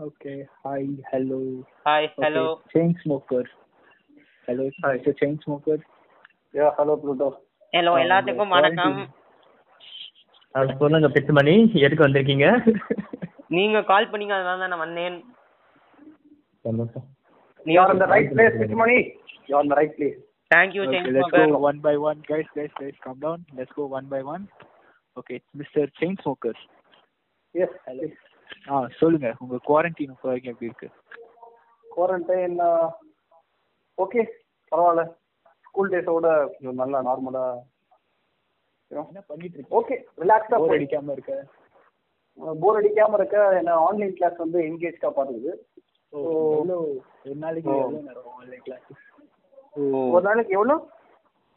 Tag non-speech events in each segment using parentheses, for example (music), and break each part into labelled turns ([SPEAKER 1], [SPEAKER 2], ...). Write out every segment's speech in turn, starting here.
[SPEAKER 1] Okay. Hi. Hello.
[SPEAKER 2] Hi
[SPEAKER 1] Okay.
[SPEAKER 2] Hello
[SPEAKER 1] Chain smoker. Hello. Hi. It's a chain smoker.
[SPEAKER 3] Yeah, hello Pluto.
[SPEAKER 2] Hello
[SPEAKER 1] Ah,
[SPEAKER 2] எல்லாத்துக்கும் வணக்கம்
[SPEAKER 1] quarantine.
[SPEAKER 4] சொல்லுங்க பிட்டு மணி எதுக்கு வந்திருக்கீங்க
[SPEAKER 2] நீங்க கால் பண்ணீங்க அதனால தான் நான் வந்தேன் நீ
[SPEAKER 3] You are in the right place, Pitmani. You are in the right place.
[SPEAKER 2] Thank you
[SPEAKER 1] Okay,
[SPEAKER 2] chain
[SPEAKER 1] let's go one by one, guys. Guys, guys, calm down. Let's go one by one. Okay, it's Mr. Chain Smoker.
[SPEAKER 3] Yes.
[SPEAKER 1] Hello. ஆ சொல்லுங்க. உங்க quarantine இப்போ வரைக்கும் எப்படி இருக்கு?
[SPEAKER 3] Quarantine okay பரவாயில்ல. School டேஸோட கொஞ்சம் நல்லா நார்மலா
[SPEAKER 1] என்ன பண்ணிட்டு இருக்கீங்க?
[SPEAKER 3] ஓகே ரிலாக்ஸா
[SPEAKER 1] போர் அடிக்காம இருக்க?
[SPEAKER 3] போர் அடிக்காம இருக்க என்ன ஆன்லைன் கிளாஸ் வந்து என்கேஜ்டா பாத்துக்குது.
[SPEAKER 1] எவ்வளோ ஒரு நாளைக்கு எவ்வளோ நேரம் ஆன்லைன் கிளாஸஸ்
[SPEAKER 3] ஒரு நாளைக்கு எவ்வளோ?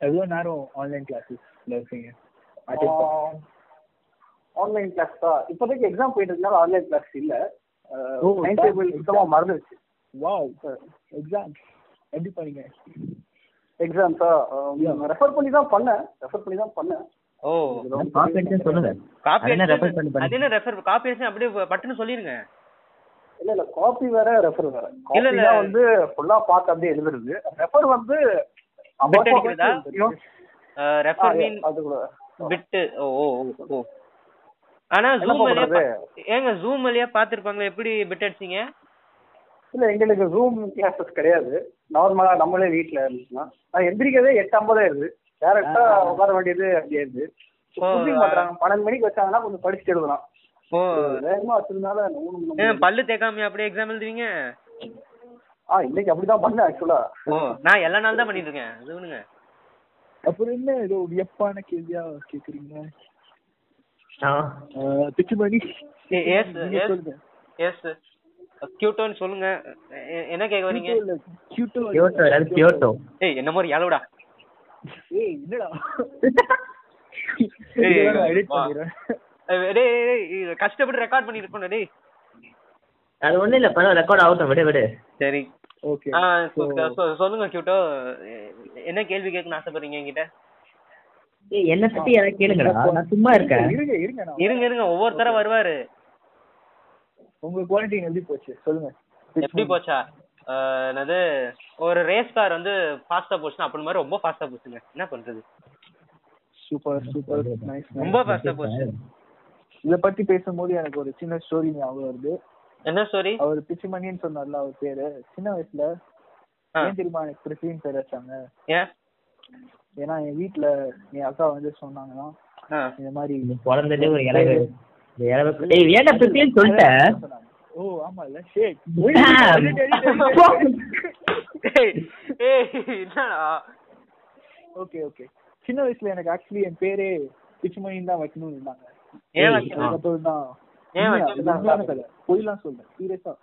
[SPEAKER 1] எவ்வளோ நேரம் ஆன்லைன் attend பண்ண-
[SPEAKER 3] ஆன்லைன் கிளாஸ் தான். இப்போதைக்கு எக்ஸாம் போயிட்டு இருக்கனால ஆன்லைன் கிளாஸ் இல்ல. Time table
[SPEAKER 1] exam.
[SPEAKER 3] சுத்தமா மறந்துருச்சு.
[SPEAKER 1] வாவ் எக்ஸாம் எப்படி பண்ணீங்க
[SPEAKER 3] எக்ஸாம்ஸா ரெஃபர் பண்ணி தான் பண்ணேன். ரெஃபர் பண்ணி தான் பண்ணேன்.
[SPEAKER 2] ஓ.
[SPEAKER 4] காப்பி அடிச்சு சொல்லுங்க.
[SPEAKER 2] காப்பி
[SPEAKER 4] என்ன ரெஃபர் பண்ணி
[SPEAKER 2] அது என்ன ரெஃபர் காப்பி அடிச்சு அப்படியே பட்டுன்னு சொல்லிருங்க.
[SPEAKER 3] இல்ல இல்ல காப்பி வேற ரெஃபர் வேற.
[SPEAKER 2] இல்ல,
[SPEAKER 3] வந்து ஃபுல்லா பார்த்து அப்படியே எழுதுறது. ரெஃபர் வந்து
[SPEAKER 2] ரெஃபர் மீன்
[SPEAKER 3] அது கூட.
[SPEAKER 2] பிட்டு ஓ ஓ ஓ, ஓ. ஆனா ஜூம் ஏங்க ஜூம் வழியா பாத்துருப்பாங்களே எப்படி பிட் அடிச்சீங்க?
[SPEAKER 3] இல்ல எங்களுக்கு ஜூம் கிளாஸஸ் கிடையாது. நார்மலா நம்மளே வீட்ல இருந்துச்சுன்னா. நான் எந்திரிக்கிறதே எட்டு ஐம்பதே இருக்கு டேரக்டா உட்கார வேண்டியது அப்படியே இருக்கு மாட்டாங்க பன்னெண்டு மணிக்கு வச்சாங்கன்னா கொஞ்சம் படிச்சுட்டு எழுதலாம்.
[SPEAKER 2] ஓ.
[SPEAKER 3] வேகமா வச்சிருந்தால மூணு மணி
[SPEAKER 2] ஏன்
[SPEAKER 3] நேரம்.
[SPEAKER 2] பல்லு தேக்காம அப்படியே எக்ஸாம் எழுதுவீங்க?
[SPEAKER 3] ஆ இன்னைக்கு அப்படிதான் பண்ணேன் ஆக்சுவலா
[SPEAKER 2] ஓ நான் எல்லா நாள் தான் பண்ணிட்டு இருக்கேன்.
[SPEAKER 1] அப்புறம் என்ன ஏதோ வியப்பான கேள்வியா கேக்குறீங்க?
[SPEAKER 4] ஆ.
[SPEAKER 1] பிச்சு மணி.
[SPEAKER 2] எஸ் எஸ்
[SPEAKER 1] சொல்லுங்க.
[SPEAKER 2] எஸ் கியூட்டோன்னு சொல்லுங்க. எ- என்ன கேட்க வரீங்க.
[SPEAKER 4] கியோட்டோ அது கியோட்டோ.
[SPEAKER 2] ஏய் என்ன மாதிரி
[SPEAKER 1] ஏய் என்னடா? இது
[SPEAKER 2] கஷ்டப்பட்டு ரெக்கார்ட் பண்ணிட்டு இருக்கோம் டேய்.
[SPEAKER 4] அது ஒண்ணும் இல்ல பரவாயில்ல ரெக்கார்ட் ஆகட்டும் விடு விடு.
[SPEAKER 2] சரி. சொ- சொல்லுங்க கியூட்டோ. என்ன கேள்வி கேட்கணும்னு ஆசைப்படுறீங்க என்கிட்ட?
[SPEAKER 4] என்ன பத்தி யாராவது கேளுங்கடா நான் சும்மா இருக்கேன்.
[SPEAKER 1] இருங்க இருங்க
[SPEAKER 2] இருங்க இருங்க ஒவ்வொருத்தர வருவாரு.
[SPEAKER 1] உங்க குவாரண்டைன் எப்படி போச்சு? சொல்லுங்க.
[SPEAKER 2] எப்படி போச்சா? என்னது ஒரு ரேஸ் கார் வந்து ஃபாஸ்டா போச்சுன்னா அப்படி மாதிரி ரொம்ப ஃபாஸ்டா போச்சுங்க. என்ன பண்றது?
[SPEAKER 1] சூப்பர் சூப்பர் நைஸ்
[SPEAKER 2] ரொம்ப ஃபாஸ்டா போச்சு.
[SPEAKER 1] இத பத்தி பேசும்போது எனக்கு ஒரு சின்ன ஸ்டோரி ஞாபகம் வருது.
[SPEAKER 2] என்ன ஸ்டோரி
[SPEAKER 1] அவர் பிச்சுமணின்னு சொன்னார்ல அவர் பேரு. சின்ன வயசுல ஏன் தெரியுமா எனக்கு பிரித்திவின் பேர் வச்சாங்க?
[SPEAKER 2] ஏன்?
[SPEAKER 1] ஏன்னா என் வீட்ல என் அக்கா வந்து சொன்னாங்கன்னா
[SPEAKER 2] ஆ.
[SPEAKER 1] இந்த மாதிரி
[SPEAKER 4] பிறந்ததே ஒரு ஏன்டா பிரித்தின்னு சொல்லிட்டேன்
[SPEAKER 1] சொன்னாங்க. ஓ ஆமா இல்ல ஷேக்
[SPEAKER 2] என்னடா?
[SPEAKER 1] Okay okay. சின்ன வயசுல எனக்கு ஆக்சுவலி என் பேரே பிச்சுமணின்னு தான் வைக்கணும்னு இருந்தாங்க.
[SPEAKER 2] ஏன்
[SPEAKER 1] தான்.
[SPEAKER 2] ஏன் வைக்கணும்?
[SPEAKER 1] பொய்லாம் சொல்றேன் சீரியஸா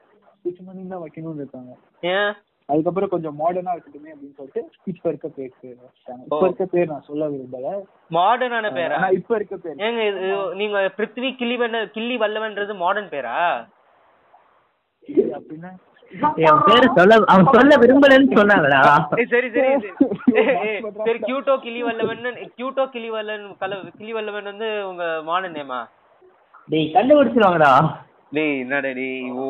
[SPEAKER 1] பிச்சுமணின்னு தான் வைக்கணும்னு இருக்காங்க.
[SPEAKER 2] ஏன்?
[SPEAKER 1] அதுக்கப்புறம் கொஞ்சம் மாடர்னா இருக்கட்டுமே அப்படின்னு சொல்லிட்டு இப்ப இருக்க பேர் இப்ப. இருக்க பேர் நான் சொல்ல விரும்பல.
[SPEAKER 2] மாடர்னான பேரா?
[SPEAKER 1] இப்ப இருக்க பேர்.
[SPEAKER 2] ஏங்க நீங்க பிருத்வி கிள்ளி வல்ல கிள்ளி வல்லவன்றது மாடர்ன் பேரா
[SPEAKER 1] அப்படின்னா
[SPEAKER 4] பேரு சொல்ல அவன் சொல்ல விரும்பலன்னு சொன்னாங்கடா.
[SPEAKER 2] சரி சரி சரி. (laughs) கியூட்டோ கிளி வல்லவன் கியூட்டோ கிளி வல்லன் கிளி வல்லவன் வந்து உங்க மாடர்ன் நேமா
[SPEAKER 4] டேய் கண்டுபிடிச்சிருவாங்கடா.
[SPEAKER 2] டேய் என்னடா டேய் ஓ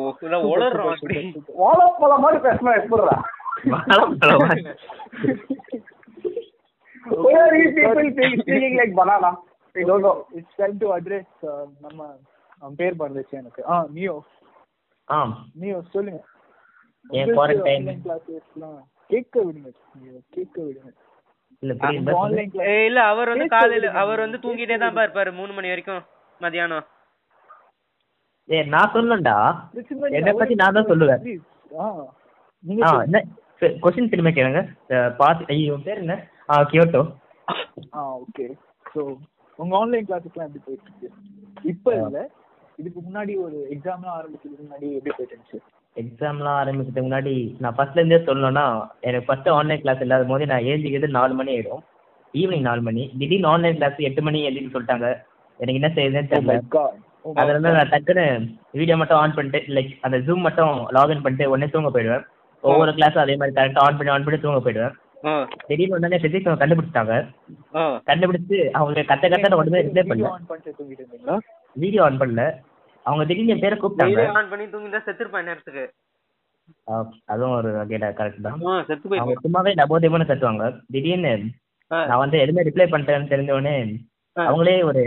[SPEAKER 2] உளறோம் அப்படி
[SPEAKER 3] வாழைப்பழம் மாதிரி எப்படிடா?
[SPEAKER 4] வாழைப்பழமா?
[SPEAKER 3] People speaking like banana? Don't know.
[SPEAKER 1] Address நம்ம அவன் பேர் மறந்துச்சு எனக்கு. ஆ நியோ
[SPEAKER 4] ஆம்
[SPEAKER 1] நியோ சொல்லுங்க. கிளாஸஸ்லாம் கேட்க விடுங்க கேட்க விடுங்க.
[SPEAKER 4] இல்ல
[SPEAKER 2] அவர் வந்து காலையில அவர் வந்து தூங்கிட்டே தான் இருப்பாரு மூணு மணி வரைக்கும் மதியானம்.
[SPEAKER 4] ஏய் நான் சொல்லணும்டா. என்னை பத்தி நான் தான் சொல்லுவேன்.
[SPEAKER 1] ஆ
[SPEAKER 4] என்ன கொஸ்டின் திரும்ப கேளுங்க. பாஸ் ஐயோ பேர் என்ன? ஆ கியோட்டோ.
[SPEAKER 1] ஆ ஓகே. ஸோ உங்க ஆன்லைன் கிளாஸஸ்லாம் எப்படி போயிட்டு இருக்கு இப்போ இல்ல இதுக்கு முன்னாடி ஒரு எக்ஸாம்லாம் ஆரம்பிக்கிறதுக்கு முன்னாடி எப்படி போயிட்டு இருந்துச்சு
[SPEAKER 4] எக்ஸாம்லாம் ஆரம்பிக்கிறதுக்கு முன்னாடி நான் ஃபர்ஸ்ட்ல இருந்தே சொல்லணும்னா எனக்கு ஃபர்ஸ்ட் ஆன்லைன் கிளாஸ் இல்லாத போது நான் ஏஞ்சிக்கிறது நாலு மணி ஆயிடும். ஈவினிங் நாலு மணி. திடீர்னு ஆன்லைன் கிளாஸ் எட்டு மணி எழுதின்னு சொல்லிட்டாங்க. எனக்கு என்ன செய்யுதுன்னு தெரியல.
[SPEAKER 1] Oh my
[SPEAKER 4] அதுல இருந்து நான் டக்குன்னு வீடியோ மட்டும் ஆன் பண்ணிட்டு லைக் அந்த ஜூம் மட்டும் லாகின் பண்ணிட்டு உடனே தூங்க போயிடுவேன். ஒவ்வொரு கிளாஸும் அதே மாதிரி கரெக்டாக ஆன் பண்ணி ஆன் பண்ணி தூங்க போயிடுவேன். திடீர்னு உடனே பிசிக்ஸ் அவங்க கண்டுபிடிச்சிட்டாங்க.
[SPEAKER 2] ஆ.
[SPEAKER 4] கண்டுபிடிச்சு அவங்க கத்த கத்த உடனே ரிப்ளை
[SPEAKER 1] வீடியோ
[SPEAKER 4] பண்ணல வீடியோ ஆன் பண்ணல. அவங்க திடீர்னு என் பேரை கூப்பிட்டாங்க.
[SPEAKER 2] ஆன் பண்ணி தூங்கிட்டா செத்துருப்பேன் நேரத்துக்கு
[SPEAKER 4] அதுவும் ஒரு வகையில கரெக்ட் தான். அவங்க சும்மாவே டபோதேமோன்னு கத்துவாங்க திடீர்னு. நான் வந்து எதுவுமே ரிப்ளை பண்ணிட்டேன்னு தெரிஞ்ச உடனே. அவங்களே ஒரு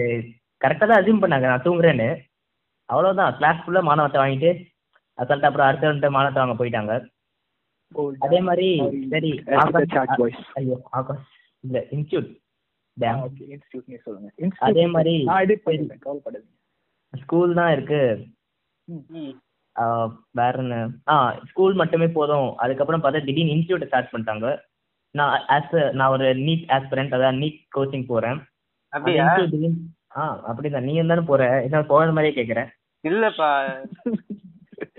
[SPEAKER 4] கரெக்டாக தான் அசியூம் பண்ணாங்க. நான் தூங்குறேன்னு. அவ்வளவுதான். கிளாஸ் ஃபுல்லாக மாணவத்தை வாங்கிட்டு அசால்ட்டு அப்புறம் அடுத்த ரெண்டு மாணவத்தை வாங்க போயிட்டாங்க. அதே மாதிரி சரி ஐயோ ஆகாஷ். இல்ல இன்ஸ்டியூட்
[SPEAKER 1] சொல்லுங்க.
[SPEAKER 4] அதே மாதிரி ஸ்கூல் தான் இருக்கு.
[SPEAKER 2] ம்.
[SPEAKER 4] ஆ, வேற என்ன? ஆ ஸ்கூல் மட்டுமே போதும். அதுக்கப்புறம் பார்த்தா திடீர்னு இன்ஸ்டியூட் ஸ்டார்ட் பண்ணிட்டாங்க. நான் ஆஸ் நான் ஒரு நீட் ஆஸ்பிரண்ட் அதான் நீட் கோச்சிங் போறேன். ஆ அப்படிதான். நீங்க தானே போற. என்ன போற மாதிரியே கேக்குறேன்
[SPEAKER 2] இல்லப்பா.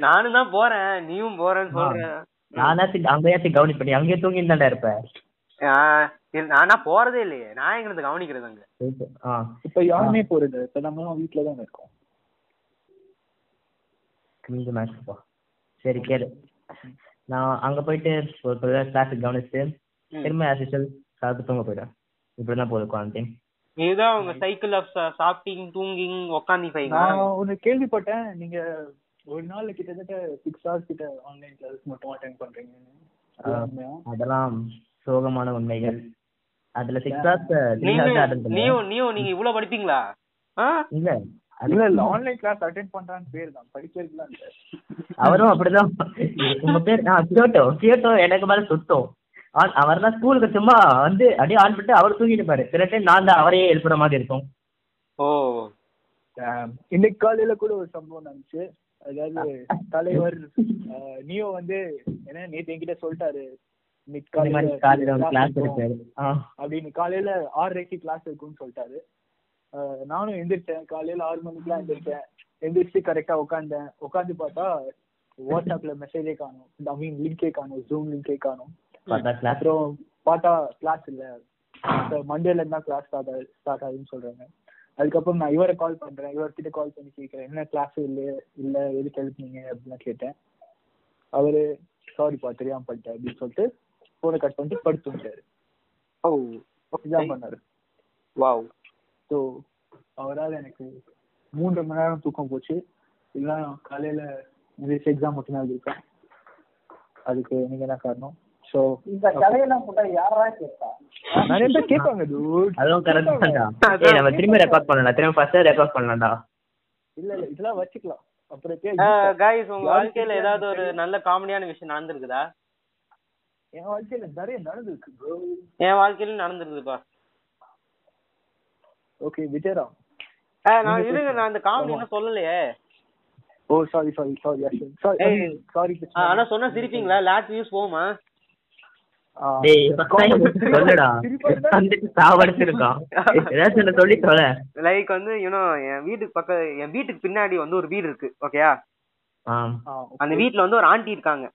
[SPEAKER 2] நானும் தான் போறேன். நீயும் போறேன்னு சொல்றேன்
[SPEAKER 4] நானாச்சும் அங்கேயாச்சும் கவனிப்படி அங்கேயே தூங்கிட்டு தான்டா இருப்பேன்
[SPEAKER 2] ஆ, இல்ல, நானா போறதே இல்லையே. நான் எங்களுக்கு கவனிக்கிறது அங்க?
[SPEAKER 4] ஆ.
[SPEAKER 1] இப்ப யாருமே போறது இப்ப நம்ம வீட்ல தான் இருக்கோம்.
[SPEAKER 4] மேட்ச்ப்பா சரி கேளு. நான் அங்க போயிட்டு ஒரு கிளாஸுக்கு கவனிச்சுட்டு
[SPEAKER 2] ம்.
[SPEAKER 4] திரும்ப ஆஸ் யூஷுவல் சாப்பிட்டு தூங்க போயிடுவேன். இப்படி தான் போகுது குவாரண்டைன்
[SPEAKER 2] இதுதான் உங்க சைக்கிள் ஆஃப் சாப்பிட்டிங் தூங்கிங் உக்காந்தி
[SPEAKER 1] நான் ஒன்னு கேள்விப்பட்டேன். நீங்க ஒரு நாள்ல கிட்டத்தட்ட சிக்ஸ் ஹவர்ஸ் கிட்ட ஆன்லைன் கிளாஸ் மட்டும் அட்டென்ட்
[SPEAKER 4] ஆ.
[SPEAKER 1] உண்மையா?
[SPEAKER 4] அதெல்லாம் சோகமான உண்மைகள். அதுல சிக்ஸ் ஹவர்ஸ்
[SPEAKER 2] நீங்க
[SPEAKER 4] அட்டன் பண்ணேன்
[SPEAKER 2] நீயும் நீயும் நீங்க இவ்வளவு படிப்பீங்களா? ஆ?
[SPEAKER 4] இல்ல.
[SPEAKER 1] இல்ல இல்ல. ஆன்லைன் கிளாஸ் அட்டென்ட் பண்றான்னு பேர் தான். படிக்கிறதுலாம்
[SPEAKER 4] அவரும் அப்படிதான். உங்க பேர் ஆ கியோட்டோ கியோட்டோ எனக்கு மேல சுத்தம். அவர் தான் ஸ்கூலுக்கு சும்மா வந்து அப்படியே ஆன் பண்ணிட்டு அவர் தூங்கிட்டு பாரு சில டைம் நான் தான் அவரையே எழுப்புற மாதிரி இருக்கும்.
[SPEAKER 2] ஓ.
[SPEAKER 1] இன்னைக்கு காலையில கூட ஒரு சம்பவம் நடந்துச்சு. அதாவது தலைவர் நியோ வந்து என்ன நேத்து என்கிட்ட சொல்லிட்டாரு. இன்னைக்கு
[SPEAKER 4] இந்த மாதிரி
[SPEAKER 1] காலையில
[SPEAKER 4] கிளாஸ்
[SPEAKER 1] இருக்கும்.
[SPEAKER 4] இருக்கு ஆ.
[SPEAKER 1] அப்படின்னு காலையில ஆறரைக்கு கிளாஸ் இருக்கும்னு சொல்லிட்டாரு. நானும் எந்திரிச்சேன். காலையில ஆறு மணிக்கெல்லாம் எந்திரிச்சேன் எந்திரிச்சு கரெக்டா உட்காந்தேன் உட்காந்து பார்த்தா வாட்ஸ்அப்ல மெசேஜே காணும். ஐ மீன் லிங்கே காணும். ஜூம் லிங்கே காணும். அப்புறம் பார்த்தா கிளாஸ் இல்ல. மண்டேல இருந்தா கிளாஸ் ஸ்டார்ட் ஸ்டார்ட் ஆகுதுன்னு சொல்றாங்க. அதுக்கப்புறம் நான் இவரை கால் பண்றேன். இவர்கிட்ட கால் பண்ணி கேட்கறேன் என்ன கிளாஸ் இல்ல இல்ல எதுக்கு எழுப்புனீங்க அப்படின்னு கேட்டேன். அவரு சாரிப்பா தெரியாம பண்ணிட்டேன் அப்படின்னு சொல்லிட்டு போனை கட் பண்ணிட்டு படுத்து வந்துட்டாரு
[SPEAKER 2] ஓ
[SPEAKER 1] இதான் பண்ணாரு.
[SPEAKER 2] வாவ்
[SPEAKER 1] ஸோ அவரால் எனக்கு மூன்று மணி நேரம் தூக்கம் போச்சு. இல்லைன்னா காலையில எக்ஸாம் மட்டும் தான் இருக்கேன் அதுக்கு நீங்க தான் காரணம்? ஸோ
[SPEAKER 3] இந்த கதையெல்லாம் போட்டா யாரா கேட்பா?
[SPEAKER 1] நிறைய பேர் கேட்பாங்க dude.
[SPEAKER 4] அதுவும் கரெக்ட் தான்டா. ஏய் நம்ம திரும்ப ரெக்கார்ட் பண்ணலாம் திரும்ப ஃபர்ஸ்ட் ரெக்கார்ட் பண்ணலாம்டா.
[SPEAKER 1] இல்ல இல்ல இதெல்லாம் வச்சுக்கலாம். அப்புறம்
[SPEAKER 2] கைஸ் உங்க வாழ்க்கையில ஏதாவது ஒரு நல்ல காமெடியான விஷயம் நடந்திருக்குதா?
[SPEAKER 1] என் வாழ்க்கையில நிறைய நடந்திருக்கு ப்ரோ
[SPEAKER 2] என் வாழ்க்கையில நடந்திருக்குதுப்பா.
[SPEAKER 1] ஓகே விஜயராம்.
[SPEAKER 2] நான் இருங்க நான் அந்த காமெடி என்ன சொல்லலையே.
[SPEAKER 1] ஓ sorry sorry sorry sorry. Sorry
[SPEAKER 2] ஆனா சொன்னா சிரிப்பீங்களா? லேட் வியூஸ் போகுமா? லைக் வந்து யூனோ என் வீட்டுக்கு பக்க என் வீட்டுக்கு பின்னாடி வந்து ஒரு வீடு இருக்கு ஓகேயா
[SPEAKER 4] ஆ
[SPEAKER 2] அந்த வீட்ல வந்து ஒரு ஆண்டி இருக்காங்க.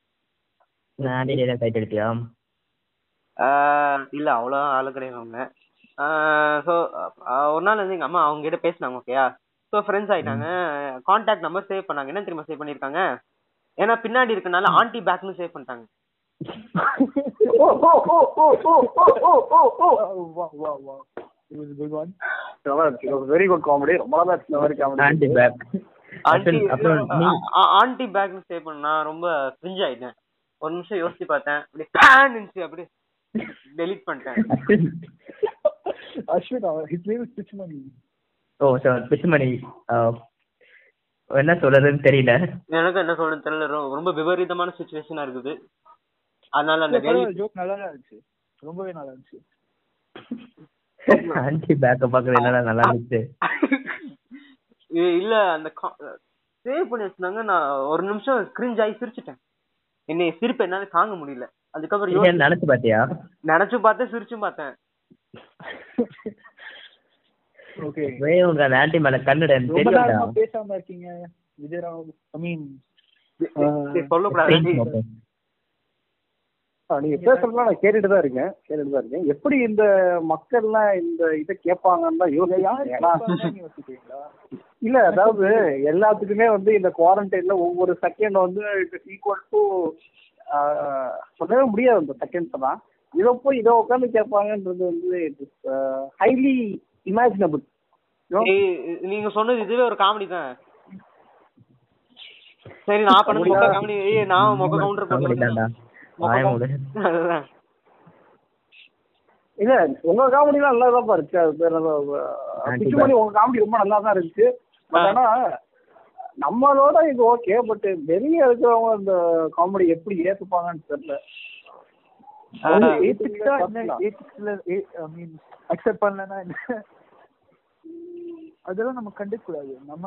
[SPEAKER 2] இல்ல அவ்வளோ ஆளு கிடையாது அவங்க. ஸோ ஒரு நாள் வந்து எங்க அம்மா அவங்க கிட்ட பேசினாங்க ஓகேயா ஸோ ஃப்ரெண்ட்ஸ் ஆயிட்டாங்க. கான்டாக்ட் நம்பர் சேவ் பண்ணாங்க. என்ன தெரியுமா சேவ் பண்ணிருக்காங்க ஏன்னா பின்னாடி இருக்கனால ஆண்டி பேக்னு சேவ் பண்ணிட்டாங்க.
[SPEAKER 1] வா வா வா it was a good one
[SPEAKER 3] very good comedy ரொம்ப நாளா இந்த மாதிரி காமெடி
[SPEAKER 4] பேக்
[SPEAKER 2] ஆண்டி பேக்னு சேவ் பண்ணா ரொம்ப ஆயிட்டேன். ஒரு நிமிஷம் யோசிச்சு பார்த்தேன். அப்படியே பேன் இருந்துச்சு. அப்படியே டெலீட் பண்ணிட்டேன்.
[SPEAKER 1] Ashwin his name is Pichumani
[SPEAKER 4] oh sir Pichumani என்ன சொல்றதுன்னு தெரியல.
[SPEAKER 2] எனக்கு என்ன சொல்றது தெரியல. ரொம்ப விபரீதமான சுச்சுவேஷனா இருக்குது. அதனால அந்த
[SPEAKER 1] ஜோக் நல்லா இருந்துச்சு. ரொம்பவே நல்லா இருந்துச்சு.
[SPEAKER 4] ஆண்டி பேக்க பாக்குறது என்னடா நல்லா இருந்துச்சு.
[SPEAKER 2] இல்ல அந்த சேவ் பண்ணி வச்சிருந்தாங்க. நான் ஒரு நிமிஷம் கிரிஞ்ச் ஆகி சிரிச்சிட்டேன். என்னை சிரிப்பு என்னால தாங்க முடியல. அதுக்கப்புறம்
[SPEAKER 4] நினைச்சு பாத்தியா
[SPEAKER 2] நினைச்சும் பார்த்தேன் சிரிச்சும் பார்த்தேன்.
[SPEAKER 1] ஓகே
[SPEAKER 4] உங்க அந்த ஆண்டி மேல கண்ணுட
[SPEAKER 1] பேசாம இருக்கீங்க விஜயராவ் ஐ மீன்
[SPEAKER 2] சொல்லக்கூடாது.
[SPEAKER 3] நீங்க பேசுறதுலாம் நான் கேட்டுட்டு தான் இருக்கேன். கேட்டுட்டு தான் இருக்கேன். எப்படி இந்த மக்கள்லாம் இந்த இதை கேட்பாங்கன்னு தான் யோசிக்கிறேன்
[SPEAKER 1] யோசிக்கிறீங்களா?
[SPEAKER 3] இல்ல அதாவது எல்லாத்துக்குமே வந்து இந்த குவாரண்டைன்ல ஒவ்வொரு செகண்ட் வந்து இட்ஸ் ஈக்குவல் டு சொல்லவே முடியாது அந்த செகண்ட்ஸ் தான் இதை போய் இதை உட்காந்து கேட்பாங்கன்றது வந்து இட்ஸ் ஹைலி இமேஜினபிள்
[SPEAKER 2] நீங்க சொன்னது இதுவே ஒரு காமெடி தான். சரி நான் பண்ண காமெடி ஏய் நான் மொக்க கவுண்டர்
[SPEAKER 4] மூடு
[SPEAKER 2] அதுதான்.
[SPEAKER 3] இல்ல உங்க காமெடி எல்லாம் நல்லா தான் இருக்கு. அது பேர் பிச்சுமணி உங்க காமெடி ரொம்ப நல்லா தான் இருந்துச்சு பட் ஆனா நம்மளோட இது ஓகே பட் வெளிய இருக்கிறவங்க இந்த காமெடி எப்படி ஏத்துப்பாங்கன்னு தெரியல.
[SPEAKER 1] ஏத்துக்கிட்டா என்ன? ஏத்துக்கல ஐ மீன் அக்செப்ட் பண்ணலன்னா அதெல்லாம் நம்ம கண்டுக்க கூடாது. நம்ம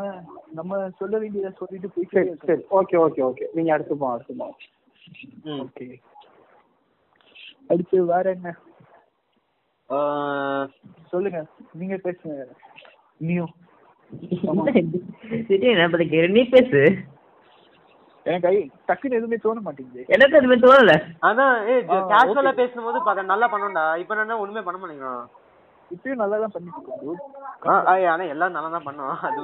[SPEAKER 1] நம்ம சொல்ல வேண்டியதை சொல்லிட்டு
[SPEAKER 3] சரி
[SPEAKER 1] போயிட்டு
[SPEAKER 3] சரி ஓகே ஓகே ஓகே நீங்க அடுத்து போங்க அடுத்து.
[SPEAKER 1] ஓகே. அடுத்து வேற என்ன? சொல்லுங்க. நீங்க பேசுங்க.
[SPEAKER 4] கேளு நீ பேசு.
[SPEAKER 1] எனக்கு டக்குன்னு எதுவுமே தோண மாட்டேங்குது.
[SPEAKER 4] எனக்கு எதுவுமே தோணல?
[SPEAKER 2] அதான் ஏய்
[SPEAKER 1] ஆ,
[SPEAKER 2] கேஷுவலா
[SPEAKER 1] okay.
[SPEAKER 2] பேசும்போது பார்த்தா நல்லா பண்ணோம்டா. இப்போ என்ன ஒண்ணுமே பண்ண மாட்டேங்கிறோம்
[SPEAKER 1] இப்பயும் நல்லா தான் பண்ணிட்டு இருக்கோம்
[SPEAKER 2] ஆனா எல்லாம் நல்லா தான் பண்ணோம் அது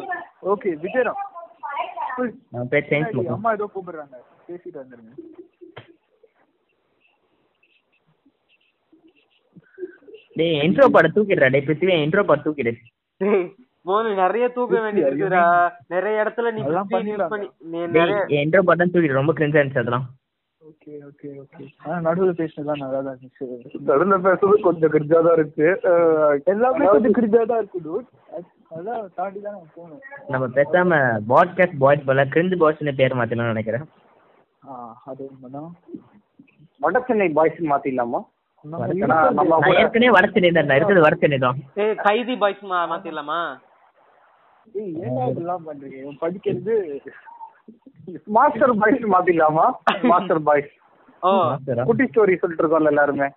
[SPEAKER 1] ஓகே விஜயராம்.
[SPEAKER 4] நான் பேர் சேஞ்ச் பண்ணுவோம்
[SPEAKER 1] அம்மா ஏதோ கூப்பிடுறாங்க. பேசிட்டு வந்துருங்க.
[SPEAKER 4] டேய் இன்ட்ரோ பாட தூக்கிடுறா. டேய் பிருத்திவி இன்ட்ரோ பாட தூக்கிடு.
[SPEAKER 2] மோனு நிறைய தூக்க வேண்டியது இருக்குடா நிறைய இடத்துல நீ. பண்ணி
[SPEAKER 4] இன்ட்ரோ பாட தூக்கிடு. ரொம்ப இருந்துச்சு அதெல்லாம்.
[SPEAKER 1] Okay okay okay. ஆனா நடுவுல பேசினதுலாம் நல்லா தான் இருந்துச்சு.
[SPEAKER 3] நடுவில் பேசுறது கொஞ்சம் கிரிஞ்சா தான் இருக்கு
[SPEAKER 1] எல்லாமே கொஞ்சம் கிரிஞ்சா தான் இருக்கு dude. அது- அதெல்லாம் தாண்டி தான் நம்ம போகணும்.
[SPEAKER 4] நம்ம பேசாம பாட்காஸ்ட் பாய்ஸ் போல கிரிஞ்சு பாய்ஸ்னு பேர் மாத்தணும்னு நினைக்கிறேன்.
[SPEAKER 1] ஆ அது உண்மைதான்
[SPEAKER 3] வட சென்னை பாய்ஸ் மாத்திடலாமா?
[SPEAKER 4] ஏற்கனவே வட சென்னை தான் இருக்கிறது வட சென்னை தான்.
[SPEAKER 2] கைதி பாய்ஸ்
[SPEAKER 1] பண்றீங்க? இவன் படிக்கிறது
[SPEAKER 3] மாஸ்டர் பாய்ஸ் மாத்திடலாமா? Master boys? குட்டி ஸ்டோரி சொல்லிட்டு இருக்கோம்ல எல்லாருமே.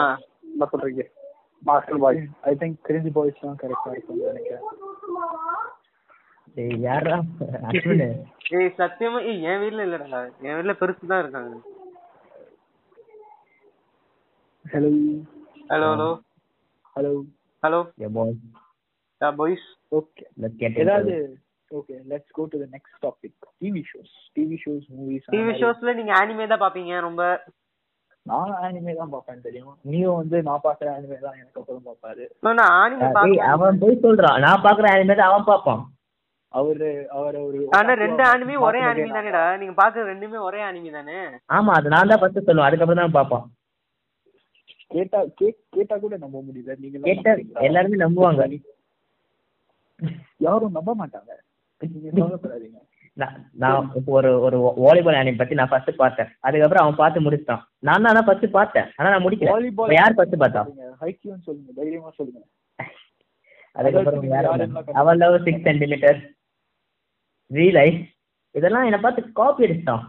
[SPEAKER 2] ஆ.
[SPEAKER 3] என்ன சொல்றீங்க? Master boys
[SPEAKER 1] I think cringe boys தான் கரெக்டா இருக்கும்னு நினைக்கிறேன்.
[SPEAKER 4] டேய் யாரா
[SPEAKER 2] ஏய் சத்தியமா ஏய் என் வீட்ல இல்லடா. என் வீட்ல பெருசு தான் இருக்காங்க.
[SPEAKER 1] Hello
[SPEAKER 2] hello hello
[SPEAKER 1] hello
[SPEAKER 2] hello
[SPEAKER 4] yeah boy
[SPEAKER 2] boys
[SPEAKER 1] okay
[SPEAKER 4] let's get
[SPEAKER 1] ஏதாவது okay let's go to the next topic TV shows TV shows movies
[SPEAKER 2] TV ஷோஸ்ல நீங்க அனிமே தான் பாப்பீங்க ரொம்ப?
[SPEAKER 1] நான் அனிமே தான் பார்ப்பேன் தெரியும். நீயும் வந்து நான் பார்க்குற அனிமே தான் எனக்கு அப்புறம் பார்ப்பாரு
[SPEAKER 2] நான் அனிமே பாப்பேன்
[SPEAKER 4] அவன் போய் சொல்றான். நான் பாக்குற anime தான் அவன் பாப்பான்.
[SPEAKER 1] அவரு அவர் ஒரு
[SPEAKER 2] ஆனா ரெண்டு அனிமே ஒரே அனிமே தானேடா. நீங்க பாக்குற ரெண்டுமே ஒரே அனிமே தானே?
[SPEAKER 4] ஆமா அது நான் தான் ஃபர்ஸ்ட் சொல்லுவேன். அதுக்கப்புறம் தான் பாப்பான்.
[SPEAKER 1] கேட்டா கே- கேட்டா கூட நம்ப முடியல. நீங்க
[SPEAKER 4] கேட்டா? எல்லாருமே நம்புவாங்க.
[SPEAKER 1] யாரும் நம்ப மாட்டாங்க.
[SPEAKER 4] நான் ஒரு ஒரு வாலிபால் anime பத்தி நான் ஃபர்ஸ்ட் பார்த்தேன். அதுக்கப்புறம் அவன் பார்த்து முடிச்சிட்டான். நான் தான் ஃபர்ஸ்ட் பார்த்தேன். ஆனா நான் முடிக்கல.
[SPEAKER 1] வாலிபால்
[SPEAKER 4] யார் ஃபர்ஸ்ட் பார்த்தா?
[SPEAKER 1] ஹைக்கியூன்னு சொல்லுங்க. தைரியமா சொல்லுங்க. (laughs)
[SPEAKER 4] அதுக்கப்புறம்
[SPEAKER 1] கண்டுபிடிச்சா?
[SPEAKER 4] அவன் லவ் சிக்ஸ் சென்டிமீட்டர் லைஃப் இதெல்லாம் என்னை பார்த்து காப்பி அடிச்சிட்டான்.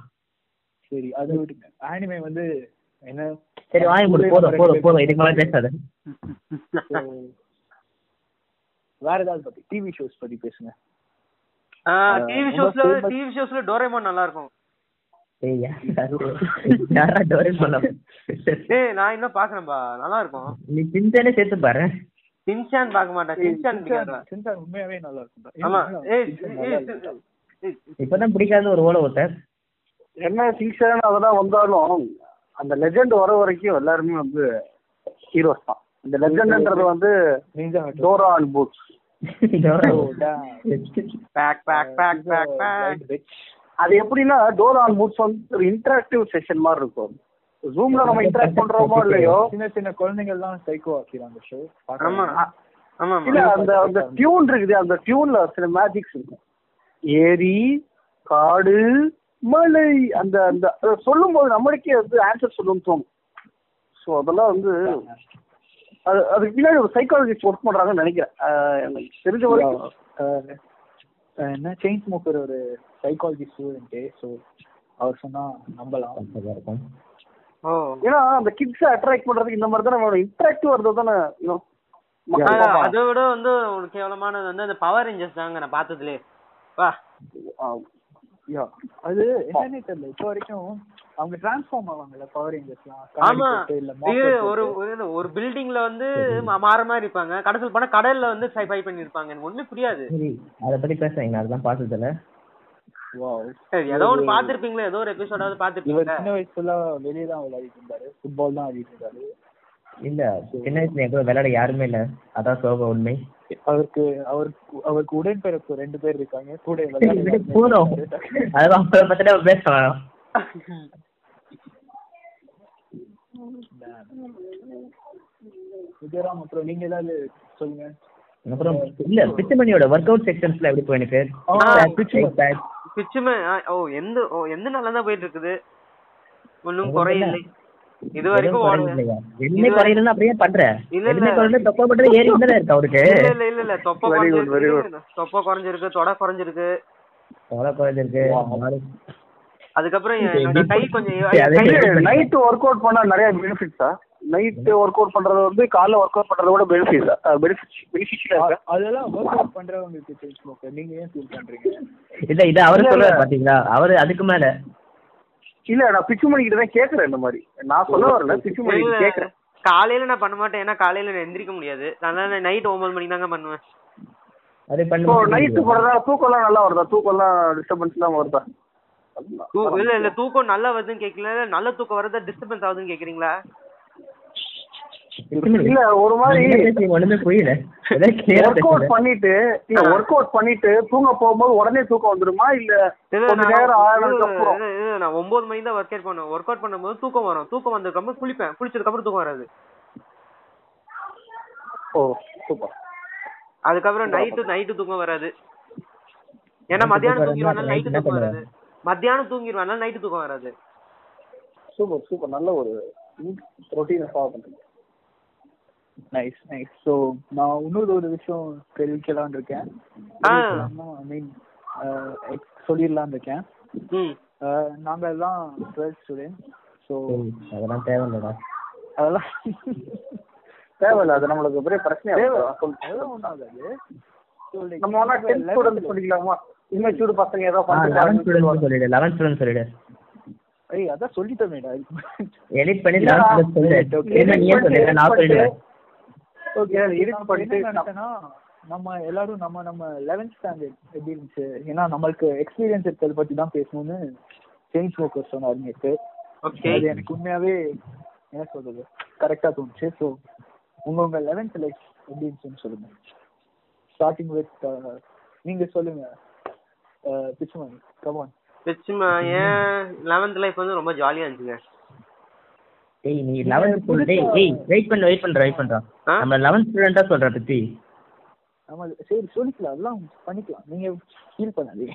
[SPEAKER 1] சரி அதை விடுங்க. அனிமே வந்து என்ன?
[SPEAKER 4] சரி வாங்கி முடி போதும் போதும் போதும். இதுக்கு மேலே பேசாத.
[SPEAKER 1] வேற ஏதாவது பத்தி? டிவி ஷோஸ் பத்தி பேசுங்க.
[SPEAKER 2] டிவி ஷோஸ்ல டிவி ஷோஸ்ல டோரேமான் நல்லா இருக்கும்
[SPEAKER 4] ஏய்,
[SPEAKER 2] நான் இன்னும் பாக்குறேன்பா நல்லா இருக்கும்
[SPEAKER 4] நீ சின்சானே சேர்த்து பாரு.
[SPEAKER 2] சின்சான் பார்க்க மாட்டேன். சின்சான்
[SPEAKER 1] சின்சான் உண்மையாவே நல்லா இருக்கும்
[SPEAKER 2] ஆமா. ஏய்
[SPEAKER 1] சின்சான்
[SPEAKER 2] ஏய்,
[SPEAKER 1] நல்லா இருக்கும்.
[SPEAKER 2] ஏய்,
[SPEAKER 4] இப்பதான் பிடிக்காத ஒரு ஓலை ஓட்டர்
[SPEAKER 3] என்ன சீசன் அதெல்லாம் வந்தாலும் அந்த லெஜெண்ட் வர வரைக்கும் எல்லாருமே வந்து ஹீரோஸ் தான். இந்த லெஜெண்ட்ன்றது வந்து. Dora and Boots (laughs)
[SPEAKER 1] Oh, bitch.
[SPEAKER 3] அது எப்படின்னா டோரா அண்ட் பூட்ஸ் வந்து ஒரு இன்டராக்டிவ் செஷன் மாதிரி இருக்கும். ஜூம்ல நம்ம இன்டராக்ட் பண்றோமோ இல்லையோ?
[SPEAKER 1] சின்ன சின்ன குழந்தைங்க எல்லாம் சைக்கோ ஆக்கிறாங்க ஷோ
[SPEAKER 2] ஆமா ஆமா
[SPEAKER 3] இல்ல அந்த அந்த டியூன் இருக்குது அந்த டியூன்ல சில மேஜிக்ஸ் இருக்கும். ஏரி காடு மலை அந்த அந்த அதை சொல்லும்போது நம்மளுக்கே வந்து ஆன்சர் சொல்லணும்னு தோணும். ஸோ அதெல்லாம் வந்து அது அதுக்கு பின்னாடி ஒரு சைக்காலஜிஸ்ட் ஒர்க் பண்றாங்கன்னு நினைக்கிறேன். எனக்கு தெரிஞ்ச வரைக்கும்.
[SPEAKER 1] என்ன செயின் ஸ்மோக்கர் ஒரு சைக்காலஜி ஸ்டூடெண்ட் ஸோ அவர் சொன்னா நம்பலாம்.
[SPEAKER 4] இருக்கும்
[SPEAKER 3] ஏன்னா அந்த கிட்ஸை அட்ராக்ட் பண்றதுக்கு இந்த மாதிரி தான் நம்ம இன்டராக்டிவ் வருது தானே.
[SPEAKER 2] அதை விட வந்து ஒரு கேவலமானது வந்து அந்த பவர் ரேஞ்சர்ஸ் தாங்க நான் பார்த்ததுலே வா.
[SPEAKER 1] யா அது என்னன்னே தெரியல. இப்போ வரைக்கும் அவங்க டிரான்ஸ்ஃபார்ம் ஆவாங்கல்ல பவர் ரேஞ்சர்ஸ்லாம்
[SPEAKER 2] ஆமா.
[SPEAKER 1] இல்ல
[SPEAKER 2] ஒரு ஒரு- ஒரு பில்டிங்ல வந்து மா- மாற மாதிரி இருப்பாங்க. கடைசியில் போனா கடல்ல வந்து ஃபை பண்ணிருப்பாங்க. எனக்கு ஒண்ணுமே புரியாது.
[SPEAKER 4] சரி அதை பத்தி பேசுறீங்க அதெல்லாம் பார்த்ததில்ல
[SPEAKER 1] வாவ்
[SPEAKER 2] சரி, ஏதோ ஒண்ணு பாத்திருப்பீங்களா ஏதோ ஒரு எபிசோடாவது
[SPEAKER 1] இவர்
[SPEAKER 2] பாத்திருப்பீங்க
[SPEAKER 1] சின்ன வயசுல வெளியே தான் விளையாடிட்டு இருந்தாரு. ஃபுட்பால் தான் ஆடிட்டு இருந்தாரு.
[SPEAKER 4] இல்ல சின்ன வயசுல என் கூட விளையாட யாருமே இல்ல. அதான் சோக உண்மை.
[SPEAKER 1] அவருக்கு அவருக்கு அவருக்கு உடன்பிறப்பு ரெண்டு பேர் இருக்காங்க. கூட
[SPEAKER 4] பேசலாம்.
[SPEAKER 1] விஜயராம் அப்புறம் நீங்க ஏதாவது சொல்லுங்க.
[SPEAKER 4] அப்புறம் இல்ல பிச்சுமணியோட ஒர்க் அவுட் செக்ஷன்ஸ்ல எப்படி போய் எனக்கு?
[SPEAKER 1] ஆ,
[SPEAKER 2] பிச்சுமே ஓ எந்த ஓ எந்த நல்லா தான் போயிட்டு இருக்குது? ஒன்றும் குறையில்லை. இது வரைக்கும்
[SPEAKER 4] எதுவுமே குறையிலன்னு அப்படியே பண்ற.
[SPEAKER 2] இல்ல, இல்ல.
[SPEAKER 4] குறையில தொப்பை மட்டும் ஏறி தானே இருக்கு அவருக்கு?
[SPEAKER 2] இல்ல இல்ல இல்ல தொப்பை குறைஞ்சிருக்கு. தொப்பை குறைஞ்சிருக்கு தொடை குறைஞ்சிருக்கு.
[SPEAKER 4] தொலை குறைஞ்சிருக்கு.
[SPEAKER 2] அதுக்கப்புறம் என்னோட கை கொஞ்சம்
[SPEAKER 3] நைட் ஒர்க் அவுட் பண்ணா நிறைய பெனிஃபிட்ஸா நைட் ஒர்க் அவுட் பண்றது வந்து காலைல ஒர்க் அவுட் பண்றத விட பெனிஃபிட்ஸ் பெனிஃபிட் பெனிஃபிஷியலா இருக்கா?
[SPEAKER 1] அதெல்லாம் ஒர்க் அவுட் பண்றவங்களுக்கு நீங்க ஏன் ஃபீல் பண்றீங்க?
[SPEAKER 4] இல்ல இது அவரு. பாத்தீங்களா? அவரு அதுக்கு மேல.
[SPEAKER 3] இல்ல நான் பிச்சுமணி கிட்ட தான் கேக்குறேன் இந்த மாதிரி. நான் சொல்ல வரல பிச்சுமணி
[SPEAKER 2] இல்ல,
[SPEAKER 3] கேக்குறேன்.
[SPEAKER 2] காலையில நான் பண்ண மாட்டேன் ஏன்னா காலையில நான் எந்திரிக்க முடியாது. அதனால நைட் ஒன்பது மணிக்கு தாங்க பண்ணுவேன்.
[SPEAKER 4] அது பண்ணு
[SPEAKER 3] போறதா தூக்கம்லாம் நல்லா வருதா? தூக்கம்லாம் டிஸ்டர்பன்ஸ் எல்லாம் வருதா?
[SPEAKER 2] இல்ல இல்ல தூக்கம் நல்லா வருதுன்னு கேக்கல. நல்ல தூக்கம் வருதா டிஸ்டர்பன்ஸ் ஆகுதுன்னு கேக்குறீங்களா?
[SPEAKER 3] இல்ல ஒரு மாதிரி
[SPEAKER 4] ஒண்ணுமே புரியல
[SPEAKER 3] ஒர்க் அவுட். பண்ணிட்டு இல்ல. ஒர்க் அவுட் பண்ணிட்டு தூங்க போகும்போது உடனே தூக்கம் வந்துருமா? இல்ல கொஞ்ச
[SPEAKER 2] நான்
[SPEAKER 3] நேரம்
[SPEAKER 2] இல்ல, நான் ஒன்பது மணிக்கு தான் ஒர்க் அவுட் பண்ணுவேன் ஒர்க் அவுட் பண்ணும்போது தூக்கம் வரும். தூக்கம் வந்ததுக்கு குளிப்பேன். குளிச்சதுக்கு அப்புறம் தூக்கம் வராது.
[SPEAKER 3] ஓ சூப்பர்
[SPEAKER 2] அதுக்கப்புறம் நைட்டு நைட்டு தூக்கம் வராது. ஏன்னா மத்தியானம் தூங்கிடுவாங்க நைட்டு தூக்கம்? வராது. மத்தியானம் தூங்கிடுவாங்க நைட்டு தூக்கம் வராது.
[SPEAKER 3] சூப்பர் சூப்பர் நல்ல ஒரு ரொட்டீனை ஃபாலோ பண்றீங்க.
[SPEAKER 1] நைஸ் நைஸ் ஸோ நான் இன்னொரு ஒரு விஷயம் தெரிவிக்கலாம்னு இருக்கேன். ஐ மீன் சொல்லிடலாம்னு இருக்கேன். நாங்க எல்லாம் டுவெல்த் ஸ்டூடெண்ட் ஸோ
[SPEAKER 4] சரி, அதெல்லாம் தேவையில்லடா.
[SPEAKER 1] அதெல்லாம் (laughs)
[SPEAKER 3] தேவையில்ல அது நம்மளுக்கு பெரிய.
[SPEAKER 1] அதெல்லாம் ஒன்றும் ஆகாது.
[SPEAKER 3] நம்ம வேணா டென்த் ஸ்டூடெண்ட் சொல்லிக்கலாமா? இம்மெச்சூர் பசங்க ஏதோ
[SPEAKER 4] லெவன்த் ஸ்டூடெண்ட் சொல்லிடு லெவன்த் ஸ்டூடெண்ட் சொல்லிடு.
[SPEAKER 1] ஏய் அதான்
[SPEAKER 4] எடிட் பண்ணி. லெவன்த் சொல்லிடு. நான்
[SPEAKER 3] ஓகே இருக்கு
[SPEAKER 1] நம்ம எல்லாரும் நம்ம நம்ம லெவன்த் ஸ்டாண்டர்ட் எப்படி இருந்துச்சு? ஏன்னா நம்மளுக்கு எக்ஸ்பீரியன்ஸ் இருக்கிறத பத்தி தான் பேசணும்னு செயின் ஸ்மோக்கர் சொன்னார் நேற்று
[SPEAKER 2] ஓகே
[SPEAKER 1] அது எனக்கு உண்மையாவே என்ன சொல்றது? கரெக்டா தோணுச்சு. ஸோ உங்க உங்க லெவன்த் லைஃப் எப்படி இருந்துச்சுன்னு சொல்லுங்க. ஸ்டார்டிங் வித் நீங்க சொல்லுங்க. பிச்சுமணி கமான்
[SPEAKER 2] நிச்சயமா ஏன் லெவன்த் லைஃப் வந்து ரொம்ப ஜாலியா இருந்துச்சுங்க.
[SPEAKER 4] ஏய் நீ லெவன்த் டேய் ஏய் வெயிட் பண்ணு வெயிட் பண்ற வெயிட் பண்றோம்
[SPEAKER 2] ஆ?
[SPEAKER 4] நம்ம லெவன்த் ஸ்டூடெண்டா சொல்ற பத்தி.
[SPEAKER 1] நம்ம சரி சொல்லிக்கலாம் அதெல்லாம் பண்ணிக்கலாம். நீங்க ஃபீல் பண்ணாதீங்க.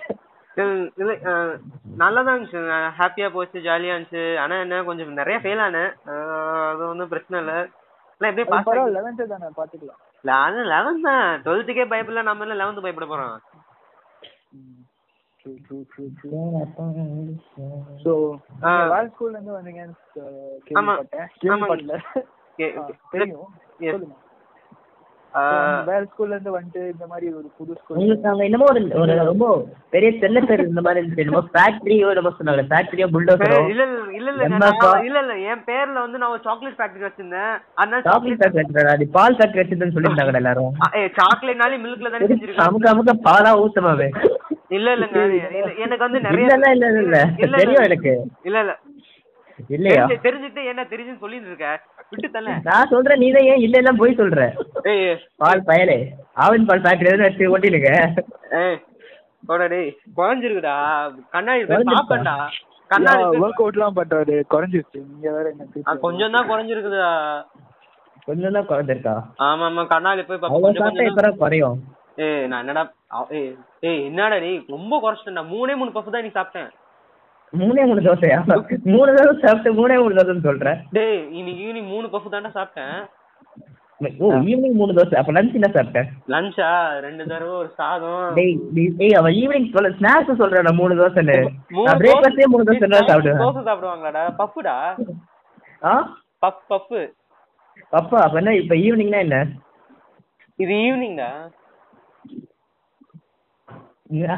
[SPEAKER 2] இல்ல- இல்ல இருந்துச்சு. ஹாப்பியா போச்சு ஜாலியா இருந்துச்சு. ஆனா என்ன கொஞ்சம் நிறைய ஃபெயில் ஆனேன். அது ஒன்றும் பிரச்சனை இல்ல. இல்ல எப்படியும்
[SPEAKER 1] அது
[SPEAKER 2] பாஸ்
[SPEAKER 1] பரவாயில்ல லெவன்த்து தானே பாத்துக்கலாம்.
[SPEAKER 2] அது லெவன்த் தான். டுவெல்த்துக்கே பயப்படல நம்ம என்ன லெவன்த் பயப்பட போறோம்?
[SPEAKER 1] வேற ஸ்கூல்ல இருந்து வந்தீங்கன்னு. கேள்விப்பட்டேன். தெரியும். வேற ஸ்கூல்ல இருந்து வந்துட்டு இந்த மாதிரி ஒரு புது ஸ்கூல்
[SPEAKER 4] உங்களுக்கு அங்க என்னமோ ஒரு ஒரு ரொம்ப பெரிய செல்ல பேர் இந்த மாதிரி இருந்துச்சு. என்னமோ ஃபேக்டரியோ என்னமோ சொன்னாங்க. ஃபேக்டரியோ புல்டோசரோ
[SPEAKER 2] இல்ல இல்ல இல்ல இல்ல இல்ல இல்ல என் பேர்ல வந்து நான் ஒரு சாக்லேட் ஃபேக்டரி வச்சிருந்தேன். அதனால
[SPEAKER 4] சாக்லேட் ஃபேக்டரி அது பால் ஃபேக்டரி வச்சிருந்தேன்னு சொல்லியிருந்தாங்க எல்லாரும்.
[SPEAKER 2] சாக்லேட்னாலே மில்க்ல தானே செஞ்சிருக்காங்க?
[SPEAKER 4] அமுக்க அமுக்க பாலா ஊத்தமாவே
[SPEAKER 2] இல்ல இல்லங்க இல்ல, எனக்கு வந்து நிறைய
[SPEAKER 4] இல்ல இல்ல இல்ல தெரியும் எனக்கு.
[SPEAKER 2] இல்ல இல்ல.
[SPEAKER 4] இல்லையா?
[SPEAKER 2] தெரிஞ்சு- தெரிஞ்சுட்டு என்ன தெரிஞ்சுன்னு சொல்லிட்டு இருக்க விட்டு தல
[SPEAKER 4] நான் சொல்றேன் நீ தான் ஏன் இல்ல எல்லாம் போய் சொல்ற.
[SPEAKER 2] ஏய்
[SPEAKER 4] பால் பயலே. ஆவின் பால் ஃபேக்டரி எதுவும் வச்சு ஓட்டிடுங்க
[SPEAKER 2] குறைஞ்சிருக்குடா. கண்ணாடி? பாப்பேன்டா. கண்ணாடி
[SPEAKER 1] ஒர்க் அவுட்லாம் பண்றாரு குறைஞ்சிருச்சு. வேற என்ன
[SPEAKER 2] கொஞ்சம் தான் குறைஞ்சிருக்குதா
[SPEAKER 4] கொஞ்சம் தான் குறைஞ்சிருக்கா?
[SPEAKER 2] ஆமா ஆமா கண்ணாடி போய் பாப்பா
[SPEAKER 4] அவ்வளவு
[SPEAKER 2] கொஞ்சம்
[SPEAKER 4] குறையும்?
[SPEAKER 2] ஏய் நான் என்னடா ஏய் என்னடா டேய் ரொம்ப குறைச்சிட்டேன்டா. மூணே மூணு பஃப் தான் நீ சாப்பிட்டேன்
[SPEAKER 4] மூணே மூணு தோசையா? மூணு தோசை சாப்பிட்டு மூணே மூணு தோசைன்னு சொல்ற.
[SPEAKER 2] டேய் இன்னைக்கு ஈவினிங் மூணு பஃப் தான்டா சாப்பிட்டேன்
[SPEAKER 4] ஓ ஈவினிங் மூணு தோசை. அப்ப லஞ்ச் என்ன சாப்பிட்டேன்
[SPEAKER 2] லஞ்சா ரெண்டு தடவை ஒரு சாதம்.
[SPEAKER 4] டேய் நீ- ஏய் அவன் ஈவினிங் சொல்ல ஸ்நாக்ஸ் சொல்றேன் நான் மூணு தோசைன்னு. நான் பிரேக்ஃபாஸ்டே மூணு தோசை தான் சாப்பிடுவேன்.
[SPEAKER 2] தோசை சாப்பிடுவாங்களாடா? பப்புடா
[SPEAKER 4] ஆ?
[SPEAKER 2] பப் பப்பு
[SPEAKER 4] அப்பா அப்ப என்ன இப்ப ஈவினிங்னா என்ன?
[SPEAKER 2] இது ஈவினிங்டா இல்ல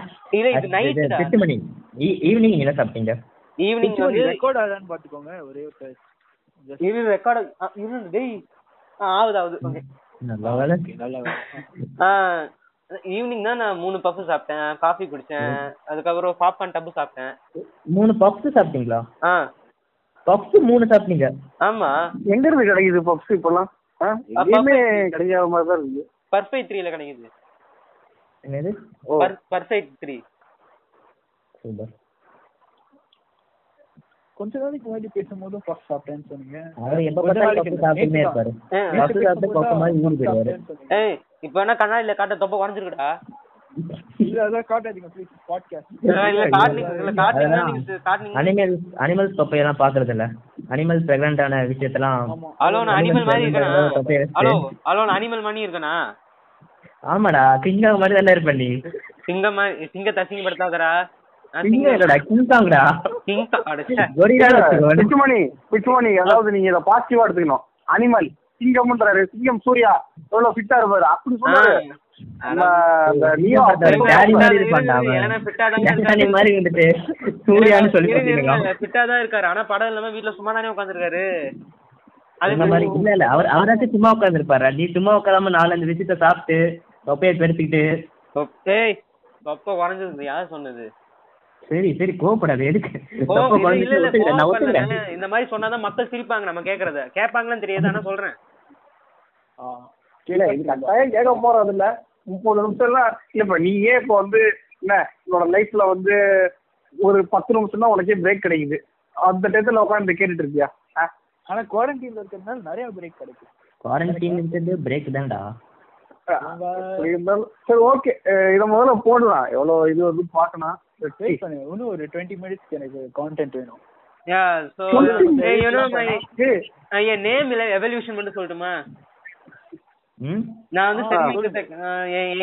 [SPEAKER 2] இது நைட்டுடா
[SPEAKER 4] எட்டு மணி ஈவினிங் என்ன சாப்பிட்டீங்க?
[SPEAKER 2] ஈவினிங் வந்து
[SPEAKER 1] ரெக்கார்ட் ஆகுதான்னு பாத்துக்கோங்க ஒரே ஒரு
[SPEAKER 2] இது ரெக்கார்டு இரு டேய் ஆ, ஆகுது ஆகுது. ஓகே
[SPEAKER 4] நல்ல வேலை
[SPEAKER 1] நல்லா
[SPEAKER 2] ஈவினிங் தான் நான் மூணு பஃப் சாப்பிட்டேன் காஃபி குடிச்சேன் அதுக்கப்புறம் பாப்கார்ன் டப்பு சாப்பிட்டேன்.
[SPEAKER 4] மூணு பப்ஸ் சாப்பிட்டீங்களா?
[SPEAKER 2] ஆ.
[SPEAKER 4] பப்ஸ் மூணு சாப்பிட்டீங்க?
[SPEAKER 2] ஆமா.
[SPEAKER 3] எங்க இருந்து கிடைக்குது பப்ஸ் இப்பெல்லாம் ஆ? எங்கேயுமே கிடைக்காத மாதிரி தான் இருக்கு
[SPEAKER 2] பர்ஃபெக்ட் த்ரீல கிடைக்குது.
[SPEAKER 4] என்னது?
[SPEAKER 3] ஓ
[SPEAKER 2] பர்ஃபெக்ட் த்ரீ
[SPEAKER 4] சூப்பர்
[SPEAKER 1] கொஞ்ச நாளைக்கு முன்னாடி பேசும்போது ஃபர்ஸ்ட் சாப்பிட்டேன்னு சொன்னீங்க.
[SPEAKER 4] அவர் எப்ப பார்த்தாலும்
[SPEAKER 1] நேத்து
[SPEAKER 4] இருப்பாரு. பப்பு சாப்பிட்டு பப்பு மாதிரி ஊறி போயிடுவாரு.
[SPEAKER 2] ஏய் இப்போ என்ன கண்ணாடியில காட்ட தொப்பை குறைஞ்சிருக்குடா?
[SPEAKER 1] இல்ல அதெல்லாம் காட்டாதீங்க ப்ளீஸ் பாட்காஸ்ட்
[SPEAKER 2] இல்ல இல்ல காட்டுனீங்க
[SPEAKER 4] அனிமல்ஸ் தொப்பையெல்லாம் பாக்குறது இல்ல விஷயத்தெல்லாம்
[SPEAKER 1] ஆமா.
[SPEAKER 2] ஹலோ நான் அனிமல் மாதிரி இருக்கனா. ஹலோ ஹலோ நான் அனிமல் மாதிரி இருக்கனா
[SPEAKER 4] ஆமாடா கிங்காங் மாதிரி தானே இருப்ப நீ.
[SPEAKER 2] சிங்கம் சிங்கத்தை அசிங்கப்படுத்தாதடா. சிங்கம்
[SPEAKER 3] அதாவது நீங்க இதை பாசிட்டிவா எடுத்துக்கணும். அனிமல் சிங்கம்ன்றாரு. சிங்கம் சூர்யா எவ்வளவு ஃபிட்டா இருப்பாரு? அப்படி
[SPEAKER 2] தான் இருக்காரு. ஆனா படம் இல்லாம வீட்ல சும்மா தானே உட்காந்துருக்காரு
[SPEAKER 4] இல்ல இல்ல அவர் அவராச்சும் சும்மா உட்காந்துருப்பாரு நீ சும்மா உட்காராம நாலஞ்சு விஷயத்த சாப்பிட்டு தொப்பையை பெருத்துக்கிட்டு
[SPEAKER 2] ஏய் தொப்பை குறைஞ்சது யார் சொன்னது?
[SPEAKER 4] சரி சரி கோவப்படாது எதுக்கு? தொப்பை
[SPEAKER 2] இந்த மாதிரி சொன்னாதான் மக்கள் சிரிப்பாங்க நம்ம கேக்குறத. கேட்பாங்களான்னு தெரியாது ஆனா சொல்றேன்.
[SPEAKER 3] இல்ல இது கட்டாயம் கேட்க போறது இல்ல. முப்பது நிமிஷம் எல்லாம் இல்ல இப்ப நீயே இப்ப வந்து என்ன உன்னோட லைஃப்ல வந்து ஒரு பத்து நிமிஷம் தான் உனக்கே பிரேக் கிடைக்குது. அந்த டயத்துல உட்காந்து கேட்டுட்டு இருக்கியா?
[SPEAKER 1] ஆனா குவாரண்டைன்ல இருக்கிறதுனால நிறைய பிரேக் கிடைக்கும்.
[SPEAKER 4] குவாரண்டைன் இருக்கிறது பிரேக் தான்டா.
[SPEAKER 3] இருந்தாலும் சரி ஓகே இதை முதல்ல போடலாம். எவ்வளவு இது வந்து பார்க்கணும்.
[SPEAKER 1] வெயிட் இன்னும் ஒரு டுவெண்ட்டி மினிட்ஸ்க்கு எனக்கு கான்டென்ட் வேணும்.
[SPEAKER 2] Yeah so
[SPEAKER 3] Twenty
[SPEAKER 2] you know my
[SPEAKER 3] ஏய்,
[SPEAKER 2] என் நேம் இல்ல எவல்யூஷன் மட்டும் சொல்லட்டுமா? நான் வந்து
[SPEAKER 3] ஆ,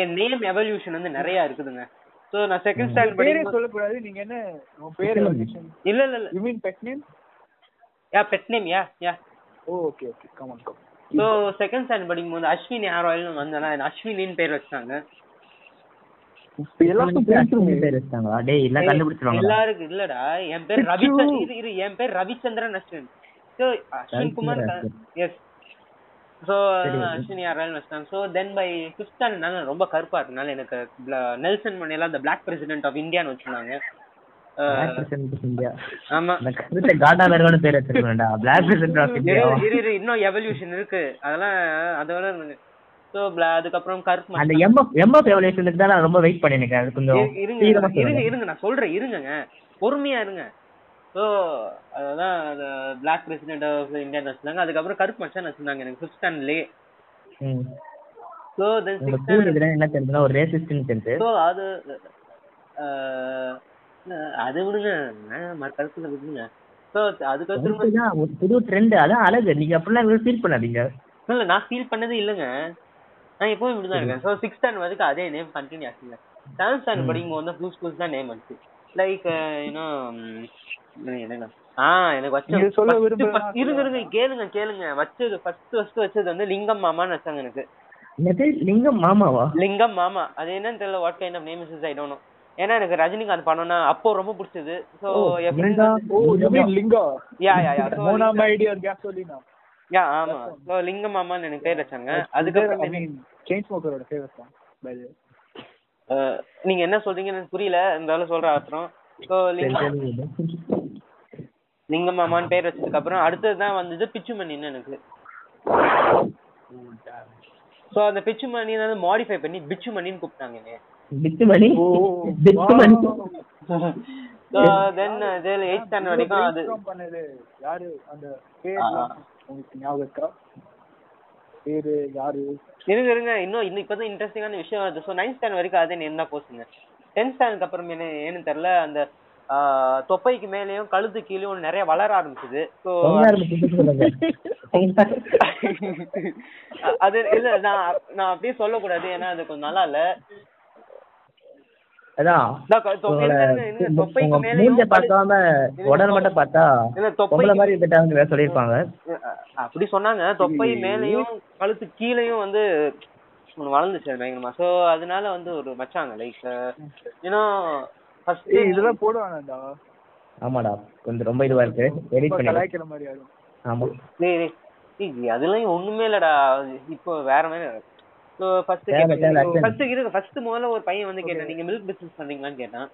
[SPEAKER 2] என் நேம் எவல்யூஷன் வந்து நிறைய இருக்குதுங்க. சோ நான் செகண்ட் ஸ்டாண்டர்ட் படிக்கும்
[SPEAKER 1] சொல்லக்கூடாது. நீங்க என்ன உன் பேர்
[SPEAKER 2] இல்ல இல்ல இல்ல.
[SPEAKER 1] You mean pet name
[SPEAKER 2] yeah pet name yeah yeah
[SPEAKER 1] okay okay come on come
[SPEAKER 2] so second standard படிக்கும் போது அஸ்வினி ஆரோயில் வந்தனா? அஸ்வினின்னு பேர் வச்சாங்க எல்லாருக்கும் இல்லடா. என் பேர் ரவி இரு இரு என் பேர் Ravichandran Ashwin. So Ashwin Kumar
[SPEAKER 4] Ravichandran
[SPEAKER 2] yes so
[SPEAKER 4] சரி.
[SPEAKER 2] அஸ்வினி ஆரோயில் வச்சாங்க சோ தென் பை ஃபிஃப்த் ஸ்டாண்டர்ட்னால ரொம்ப கருப்பா இருக்கனால எனக்கு நெல்சன் மண்டேலா இந்தியான்னு வச்சிருந்தாங்க
[SPEAKER 4] அந்த பிளாக் பிரசிடென்ட் ஆஃப்
[SPEAKER 2] இரு
[SPEAKER 4] இந்தியா
[SPEAKER 2] இரு, இரு இன்னும் எவல்யூஷன் இருக்கு. அதெல்லாம் அதோட சோ அதுக்கப்புறம் கருப்பு
[SPEAKER 4] அந்த. எம்எஃப் எம்எஃப் எவல்யூஷனுக்கு தான் நான் ரொம்ப வெயிட் பண்ணிருக்கேன் அது கொஞ்சம்
[SPEAKER 2] இரு- இருங்க இருங்க நான் சொல்றேன் இருங்கங்க. பொறுமையா இருங்க. ஸோ அதான் பிளாக் பிரசிடென்ட் ஆஃப் இந்தியா வச்சிருந்தாங்க அதுக்கப்புறம் கருப்பு மச்சான் வச்சிருந்தாங்க எனக்கு. ஃபிஃப்த் ஸ்டாண்டர்ட்லேயே
[SPEAKER 4] ம்.
[SPEAKER 2] ஸோ தென் சிக்ஸ்த்
[SPEAKER 4] என்ன தெரியுதுன்னா ஒரு ரேசிஸ்ட்னு தெரியுது
[SPEAKER 2] ஸோ அது அது விடுங்க. மற்ற விடுங்க. ஸோ அதுக்கு திரும்ப
[SPEAKER 4] அதுதான் ஒரு புது ட்ரெண்ட் அதான் அழகு. நீங்க அப்படிலாம் ஃபீல் பண்ணாதீங்க.
[SPEAKER 2] இல்ல நான் ஃபீல் பண்ணது இல்லைங்க. நான் எப்பவும் இப்படிதான் இருக்கேன். ஸோ சிக்ஸ் ஸ்டாண்ட் வரைக்கும் அதே நேம் கண்டினியூ ஆச்சுங்க. செவன்த் ஸ்டாண்ட் படிக்கும் போது தான் புதுசு புதுசு தான் நேம் வந்துச்சு. லைக் இன்னும் என்னங்க? ஆ எனக்கு வச்ச இருங்க இருங்க. கேளுங்க கேளுங்க. வச்சது ஃபர்ஸ்ட் ஃபர்ஸ்ட் வச்சது வந்து லிங்கம் மாமான்னு வச்சாங்க எனக்கு.
[SPEAKER 4] லிங்கம் மாமாவா?
[SPEAKER 2] லிங்கம் மாமா. அது என்னன்னு தெரியல. What kind of name is I don't know ஏன்னா எனக்கு ரஜினிகாந்த் பண்ணோம்னா அப்போ ரொம்ப பிடிச்சது.
[SPEAKER 4] ஓ
[SPEAKER 1] யூ
[SPEAKER 2] யா ஆமா. ஸோ லிங்கம் மாமான்னு எனக்கு பேர் வச்சாங்க.
[SPEAKER 1] தி
[SPEAKER 2] அஹ், நீங்க என்ன சொல்றீங்கன்னு எனக்கு புரியல. இருந்தாலும் சொல்ற அர்த்தம் ஸோ லிங்கம் மாமான்னு பேர் வச்சதுக்கு அப்புறம் அடுத்தது தான் வந்தது பிச்சுமணின்னு எனக்கு. ஸோ அந்த பிச்சுமணி வந்து மாடிஃபை பண்ணி பிச்சுமணின்னு கூப்பிட்டாங்க
[SPEAKER 4] பிட்டு மணி. பிட்டு மணி.
[SPEAKER 2] தென் இதில் எயிட் ஸ்டாண்டர்ட் வரைக்கும் அது.
[SPEAKER 1] பண்ணது யாரு? அந்த பேர். உங்களுக்கு ஞாபகம் இருக்கா? பேரு யாரு?
[SPEAKER 2] இருங்க இருங்க. இன்னும் இன்னும் இப்பதான் இன்ட்ரெஸ்டிங்கான விஷயம் வருது. ஸோ நைன்த் ஸ்டாண்டர்ட் வரைக்கும் அதே தான் போச்சுங்க. டென்த் ஸ்டாண்டர்ட்க்கு அப்புறம் என்ன ஏன்னு தெரியல. அந்த ஆஹ், தொப்பைக்கு மேலேயும் கழுத்து கீழேயும் நிறைய வளர ஆரம்பிச்சது. ஸோ அது இல்ல நான் நான் அப்படியே சொல்லக்கூடாது. ஏன்னா அது கொஞ்சம் நல்லா இல்ல
[SPEAKER 4] அதான்
[SPEAKER 2] நான் கொ- தொப்பை-
[SPEAKER 4] உங்களோட
[SPEAKER 2] இருங்க, இருங்க, தொப்பைக்கு
[SPEAKER 4] உங்க
[SPEAKER 2] மேலேயும்
[SPEAKER 4] மூஞ்ச பார்க்காம உடல் மட்டும் பார்த்தா
[SPEAKER 2] இல்ல
[SPEAKER 4] உங்களை
[SPEAKER 2] தொப்பை
[SPEAKER 4] மாதிரி இருந்துட்டாங்க வேற சொல்லியிருப்பாங்க.
[SPEAKER 2] அப்படி சொன்னாங்க. தொப்பை மேலேயும் கழுத்து கீழேயும் வந்து வளர்ந்துச்சு பயங்கரமா. சோ அதனால வந்து ஒரு மச்சாங்க லைக் ஏன்னா ஃபர்ஸ்ட்
[SPEAKER 1] இதெல்லாம் போடுவானடா
[SPEAKER 4] ஆமாடா கொஞ்சம் ரொம்ப இதுவா இருக்கு. எடிட்
[SPEAKER 1] ரொம்ப
[SPEAKER 4] பண்ணி
[SPEAKER 1] கலாய்க்கிற மாதிரி ஆகும்
[SPEAKER 4] ஆமா.
[SPEAKER 2] டேய் டேய், டேய், அதெல்லாம் ஒண்ணுமே இல்லடா. இப்போ வேற மாதிரி ஸோ ஃபர்ஸ்ட். ஃபர்ஸ்ட் இருக்கு ஃபர்ஸ்ட் முதல்ல ஒரு பையன் வந்து கேட்டான். நீங்க மில்க் பிசினஸ் பண்றீங்களான்னு கேட்டான்.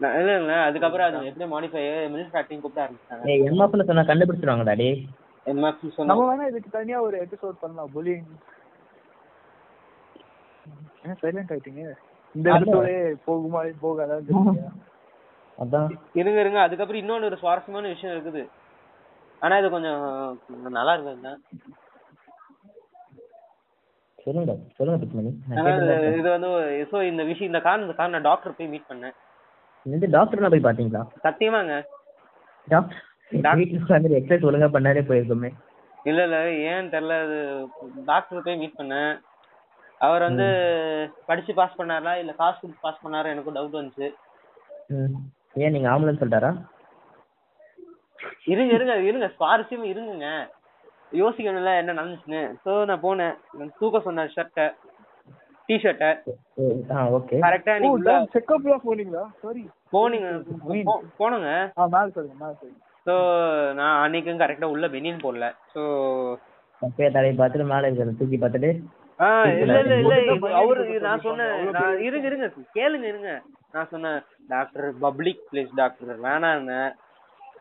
[SPEAKER 2] இல்ல இல்ல அதுக்கப்புறம் அது எப்படி மாடிஃபை மில்க் ஃபேக்டரிங் கூப்பிட ஆரம்பிச்சாங்க
[SPEAKER 4] ஏய் எம்எஃப்னு சொன்னா கண்டுபிடிச்சிருவாங்கடா டேய்
[SPEAKER 2] எம்எஃப்
[SPEAKER 1] நம்ம
[SPEAKER 2] சொன்னா
[SPEAKER 1] வேணா இதுக்கு தனியா ஒரு எபிசோட் பண்ணலாம் புலிங் ஏன் சைலண்ட் ஆயிட்டீங்க? இந்த இடத்துல போகுமா
[SPEAKER 4] அதான்.
[SPEAKER 2] இருங்க இருங்க. அதுக்கப்புறம் இன்னொன்னு ஒரு சுவாரஸ்யமான விஷயம் இருக்குது. ஆனா இது கொஞ்சம் நல்லா இருக்குது
[SPEAKER 4] சொல்லுங்க சொல்லுங்க
[SPEAKER 2] இது- வந்து சோ இந்த விஷயம் இந்த காரணம் இந்த காரணம் டாக்டர் போய் மீட் பண்ணேன்.
[SPEAKER 4] இந்த டாக்டர்லாம் போய் பாத்தீங்களா
[SPEAKER 2] சத்தியமாங்க.
[SPEAKER 4] டாக்டர் எக்ஸசைஸ் ஒழுங்கா பண்ணாலே போயிருக்குமே.
[SPEAKER 2] இல்ல இல்ல ஏன் தெரியல அது டாக்டர் போய் மீட் பண்ணேன். அவர் வந்து படிச்சு பாஸ் பண்ணாரா இல்ல காசு கொடுத்து பாஸ் பண்ணாரா எனக்கு டவுட் வந்துச்சு.
[SPEAKER 4] ஏன் நீங்க ஆம்புலன்ஸ் சொல்லிட்டாரா?
[SPEAKER 2] இருங்க இருங்க இருங்க சுவாரஸ்யம் இருங்குங்க. யோசிக்கணும்ல என்ன நடந்துச்சுன்னு. சோ நான் போனேன். தூக்க சொன்னார் ஷர்ட்டை டிஷர்ட்டை
[SPEAKER 4] ஆ ஓகே
[SPEAKER 2] கரெக்டா நீங்க உள்ள
[SPEAKER 1] செக்கப்லாம் போனீங்களா? சாரி
[SPEAKER 2] போனீங்க. போ- போனோங்க.
[SPEAKER 1] ஆ மேல சொல்லுங்க மேல சொல்லுங்க.
[SPEAKER 2] சோ நான் அன்னைக்கும் கரெக்டா உள்ள பெனியன் போடல. சோ
[SPEAKER 4] அப்பயே தலையை பார்த்துட்டு மேலே இருக்கிறத தூக்கி பார்த்துட்டு
[SPEAKER 2] ஆ இல்ல இல்ல இல்ல. அவரு நான் சொன்னேன். நான் இருங்க இருங்க கேளுங்க இருங்க. நான் சொன்னேன் doctor public place doctor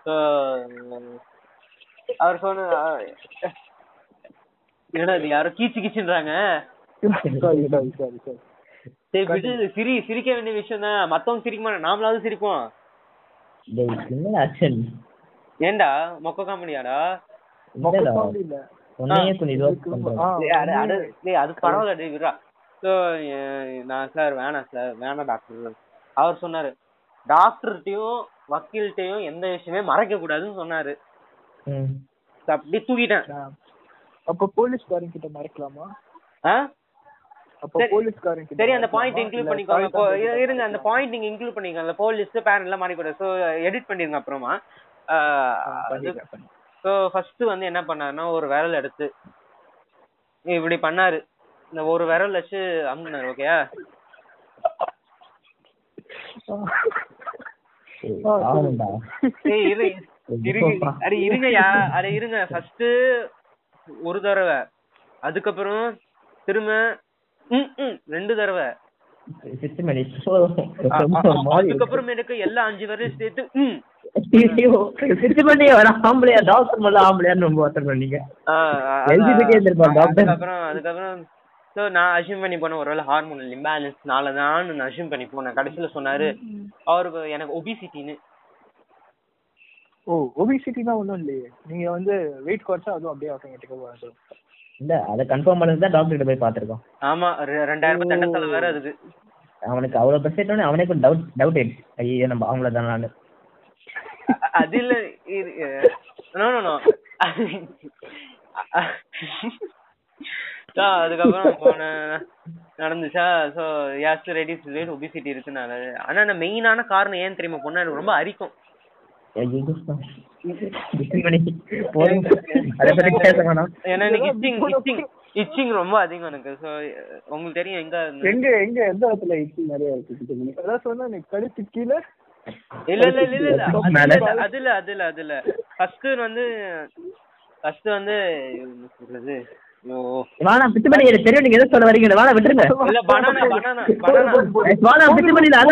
[SPEAKER 2] so அவர் சொன்ன என்னடா இது யாரோ கீச்சு கீச்சுன்றாங்க.
[SPEAKER 1] Sorry sorry sorry sorry.
[SPEAKER 2] சரி விடு சிரி சிரிக்க வேண்டிய விஷயம் தான் மத்தவங்க சிரிக்க நாமளாவது சிரிப்போம். ஏன்டா மொக்க காமெடியாடா? அது பரவாயில்ல நான் சார் வேணாம் சார் வேணாம் டாக்டர் அவர் சொன்னாரு டாக்டர்கிட்டயும் வக்கீல்கிட்டயும் எந்த விஷயமே மறைக்க கூடாதுன்னு சொன்னாரு. அப்படியே தூக்கிட்டேன்
[SPEAKER 1] ஆ. அப்ப போலீஸ்காரங்க கிட்ட மறைக்கலாமா?
[SPEAKER 2] ஆ?
[SPEAKER 1] அப்ப
[SPEAKER 2] சரி.
[SPEAKER 1] போலீஸ்காரங்க கிட்ட
[SPEAKER 2] சரி அந்த
[SPEAKER 1] மறைக்கலாமா?
[SPEAKER 2] பாயிண்ட் இன்க்ளூட் பண்ணிக்கோங்க இருங்க அந்த? பாயிண்ட் நீங்க இன்க்ளூட் பண்ணிக்கோங்க. போலீஸ் பேரண்ட் எல்லாம் மாறிக்கூடாது ஸோ எடிட் பண்ணிருங்க அப்புறமா. ஸோ ஃபர்ஸ்ட் வந்து என்ன பண்ணாருன்னா ஒரு விரல் எடுத்து இப்படி பண்ணாரு. இந்த ஒரு விரல் வச்சு அமுக்குனாரு ஓகேயா
[SPEAKER 4] ஏய்
[SPEAKER 2] இரு. அட இருங்கயா அட இருங்க. ஃபர்ஸ்ட் ஒரு தடவை. அதுக்கப்புறம் திரும்ப ரெண்டு தடவை. அதுக்கப்புறமேட்டுக்கு எல்லா அஞ்சு வரையும் சேர்த்து நான் அசியூம் பண்ணி போனேன். ஒருவேளை ஹார்மோனல் இம்பேலன்ஸ்னால தான் நான் அசியூம் பண்ணி போனேன். கடைசியில சொன்னாரு அவருக்கு எனக்கு ஒபிசிட்டின்னு
[SPEAKER 1] ஓ ஒபிசிட்டினா ஒண்ணும் இல்லையே. நீங்க வந்து வெயிட் குறைச்சா அதுவும் அப்படியே ஆட்டோமேட்டிக்கா வந்துடும்
[SPEAKER 4] இல்ல அத கன்ஃபார்ம் பண்ணது தான் டாக்டர் கிட்ட போய் பாத்துருக்கோம்
[SPEAKER 2] ஆமா ரெ- ரெண்டாயிரம் ரூபாய் தண்டத்தலை வேற அதுக்கு.
[SPEAKER 4] அவனுக்கு அவ்வளவு பெர்சென்ட் அவனே கொஞ்சம் டவுட் டவுட் ஐயோ நம்ம அவங்கள தான் நான்.
[SPEAKER 2] அது இல்ல நோ நோ நோ அதுக்கப்புறம் போன நடந்துச்சா? ஸோ யாஸ் ரெடிஸ் வெயிட் ஒபிசிட்டி இருக்குனால. ஆனா நான் மெயினான காரணம் ஏன் தெரியுமா? பொண்ணு எனக்கு ரொம்ப அரிக்கும். இச்சிங் இச்சிங் இச்சிங் ரொம்ப அதிகம் எனக்கு ஸோ உங்களுக்கு தெரியும் எங்க
[SPEAKER 3] எங்க எங்க எந்த இடத்துல இட்லி நிறைய இருக்கு?
[SPEAKER 1] அதான் சொன்னா நீ கழுத்து கீழே
[SPEAKER 2] இல்ல இல்ல இல்ல இல்ல. இல்ல
[SPEAKER 4] மேல.
[SPEAKER 2] அது இல்ல அது இல்ல அது இல்ல. ஃபர்ஸ்ட் வந்து ஃபர்ஸ்ட் வந்து சொல்றது.
[SPEAKER 4] வாடா பித்து பண்ணி தெரியும் நீங்க எதை சொல்ல வரீங்க? வாடா விட்டுருங்க.
[SPEAKER 2] இல்ல பனானா பனானா பனானா
[SPEAKER 4] வாடா பித்து பண்ணி அதான்